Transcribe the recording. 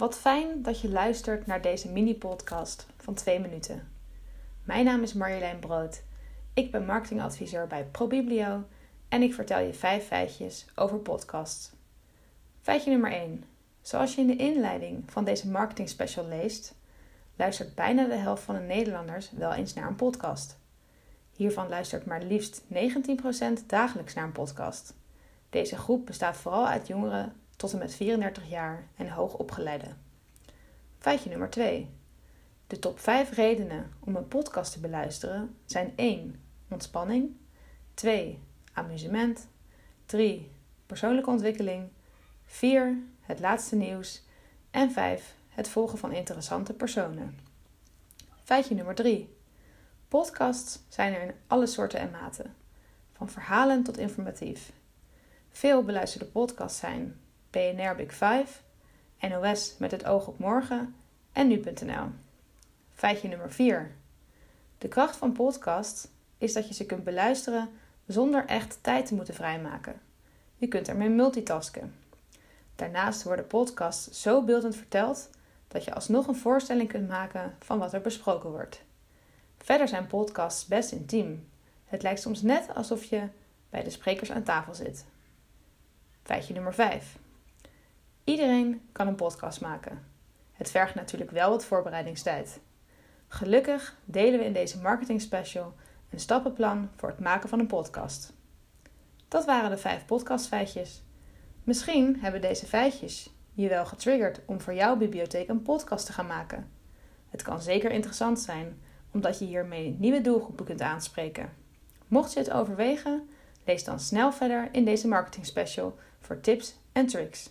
Wat fijn dat je luistert naar deze mini-podcast van 2 minuten. Mijn naam is Marjolein Brood. Ik ben marketingadviseur bij ProBiblio en ik vertel je 5 feitjes over podcasts. Feitje nummer 1. Zoals je in de inleiding van deze marketing special leest, luistert bijna de helft van de Nederlanders wel eens naar een podcast. Hiervan luistert maar liefst 19% dagelijks naar een podcast. Deze groep bestaat vooral uit jongeren tot en met 34 jaar en hoogopgeleiden. Feitje nummer 2. De top 5 redenen om een podcast te beluisteren zijn 1. Ontspanning, 2. Amusement, 3. Persoonlijke ontwikkeling, 4. Het laatste nieuws en 5. Het volgen van interessante personen. Feitje nummer 3. Podcasts zijn er in alle soorten en maten, van verhalen tot informatief. Veel beluisterde podcasts zijn BNR Big 5, NOS met het oog op morgen en nu.nl. Feitje nummer 4. De kracht van podcasts is dat je ze kunt beluisteren zonder echt tijd te moeten vrijmaken. Je kunt ermee multitasken. Daarnaast worden podcasts zo beeldend verteld dat je alsnog een voorstelling kunt maken van wat er besproken wordt. Verder zijn podcasts best intiem. Het lijkt soms net alsof je bij de sprekers aan tafel zit. Feitje nummer 5. Iedereen kan een podcast maken. Het vergt natuurlijk wel wat voorbereidingstijd. Gelukkig delen we in deze marketing special een stappenplan voor het maken van een podcast. Dat waren de vijf podcastfeitjes. Misschien hebben deze feitjes je wel getriggerd om voor jouw bibliotheek een podcast te gaan maken. Het kan zeker interessant zijn, omdat je hiermee nieuwe doelgroepen kunt aanspreken. Mocht je het overwegen, lees dan snel verder in deze marketing special voor tips en tricks.